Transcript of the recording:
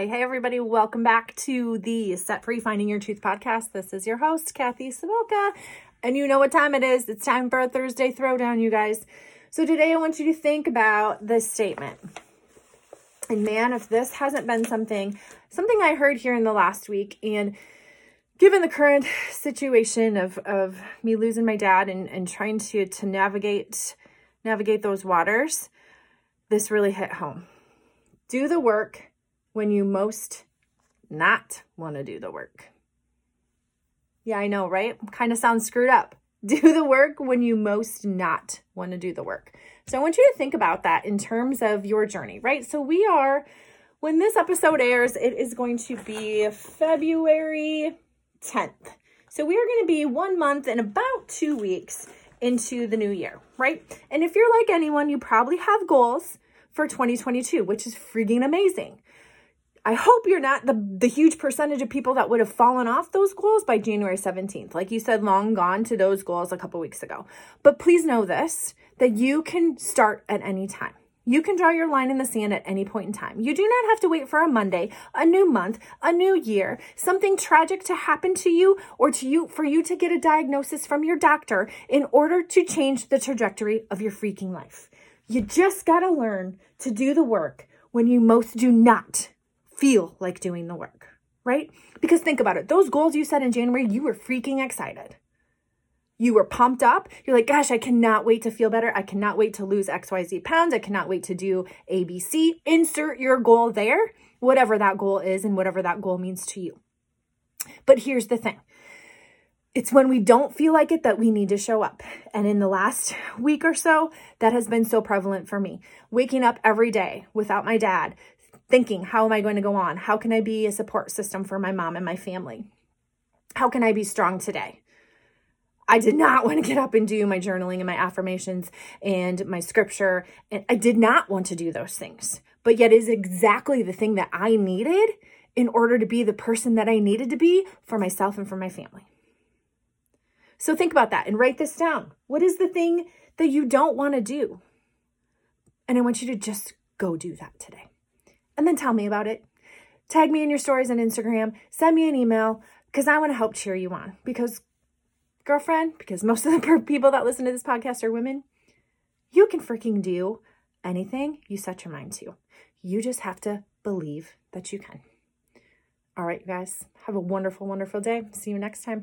Hey, hey, everybody. Welcome back to the Set Free Finding Your Truth podcast. This is your host, Cathy Sabelka. And you know what time it is. It's time for a Thursday throwdown, you guys. So today I want you to think about this statement. And man, if this hasn't been something, something I heard here in the last week, and given the current situation of, of me losing my dad and, and trying to, to navigate, navigate those waters, this really hit home. Do the work when you most not want to do the work. Yeah, I know, right? Kind of sounds screwed up. Do the work when you most not want to do the work. So I want you to think about that in terms of your journey, right? So we are, when this episode airs, it is going to be February 10th. So we are going to be one month and about two weeks into the new year, right? And if you're like anyone, you probably have goals for 2022, which is freaking amazing. I hope you're not the, the huge percentage of people that would have fallen off those goals by January 17th. Like you said, long gone to those goals a couple weeks ago. But please know this that you can start at any time. You can draw your line in the sand at any point in time. You do not have to wait for a Monday, a new month, a new year, something tragic to happen to you or to you for you to get a diagnosis from your doctor in order to change the trajectory of your freaking life. You just got to learn to do the work when you most do not feel like doing the work, right? Because think about it. Those goals you set in January, you were freaking excited. You were pumped up. You're like, gosh, I cannot wait to feel better. I cannot wait to lose XYZ pounds. I cannot wait to do ABC. Insert your goal there, whatever that goal is and whatever that goal means to you. But here's the thing it's when we don't feel like it that we need to show up. And in the last week or so, that has been so prevalent for me. Waking up every day without my dad, thinking, how am I going to go on? How can I be a support system for my mom and my family? How can I be strong today? I did not want to get up and do my journaling and my affirmations and my scripture. And I did not want to do those things. But yet is exactly the thing that I needed in order to be the person that I needed to be for myself and for my family. So think about that and write this down. What is the thing that you don't want to do? And I want you to just go do that today and then tell me about it. Tag me in your stories on Instagram, send me an email because I want to help cheer you on. Because, girlfriend, because most of the people that listen to this podcast are women, you can freaking do anything you set your mind to. You just have to believe that you can. All right, you guys, have a wonderful, wonderful day. See you next time.